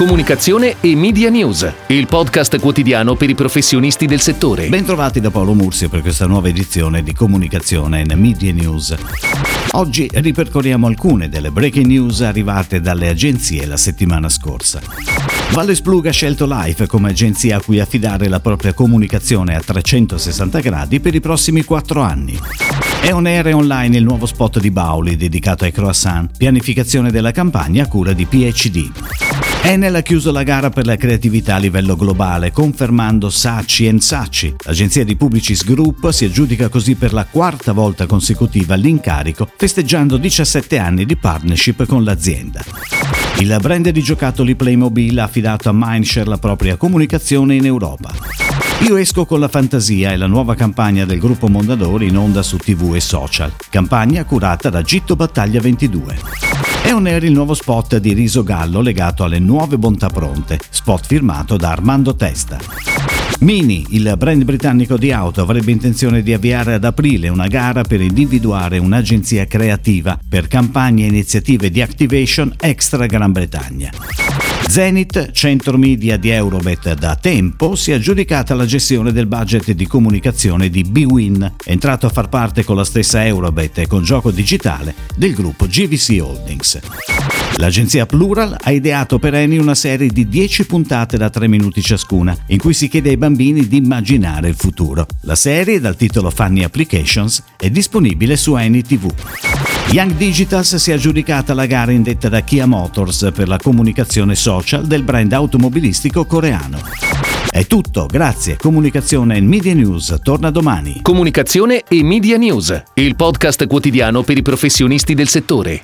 Comunicazione e Media News, il podcast quotidiano per i professionisti del settore. Bentrovati da Paolo Murzio per questa nuova edizione di Comunicazione e Media News. Oggi ripercorriamo alcune delle breaking news arrivate dalle agenzie la settimana scorsa. Valle Splug ha scelto Life come agenzia a cui affidare la propria comunicazione a 360 gradi per i prossimi quattro anni. È on air e online il nuovo spot di Bauli dedicato ai croissant, pianificazione della campagna a cura di PhD. Enel ha chiuso la gara per la creatività a livello globale, confermando Saatchi Saatchi. L'agenzia di Publicis Group si aggiudica così per la quarta volta consecutiva l'incarico, festeggiando 17 anni di partnership con l'azienda. Il brand di giocattoli Playmobil ha affidato a Mindshare la propria comunicazione in Europa. Io esco con la fantasia è la nuova campagna del gruppo Mondadori in onda su TV e social, campagna curata da Gitto Battaglia 22. È on air il nuovo spot di Riso Gallo legato alle nuove bontà pronte, spot firmato da Armando Testa. Mini, il brand britannico di auto, avrebbe intenzione di avviare ad aprile una gara per individuare un'agenzia creativa per campagne e iniziative di activation extra Gran Bretagna. Zenit, centro media di Eurobet da tempo, si è aggiudicata la gestione del budget di comunicazione di Bwin, entrato a far parte con la stessa Eurobet e con gioco digitale del gruppo GVC Holdings. L'agenzia Plural ha ideato per Eni una serie di 10 puntate da 3 minuti ciascuna, in cui si chiede ai bambini di immaginare il futuro. La serie, dal titolo Funny Applications, è disponibile su Eni TV. Young Digitals si è aggiudicata la gara indetta da Kia Motors per la comunicazione social del brand automobilistico coreano. È tutto, grazie. Comunicazione e Media News torna domani. Comunicazione e Media News, il podcast quotidiano per i professionisti del settore.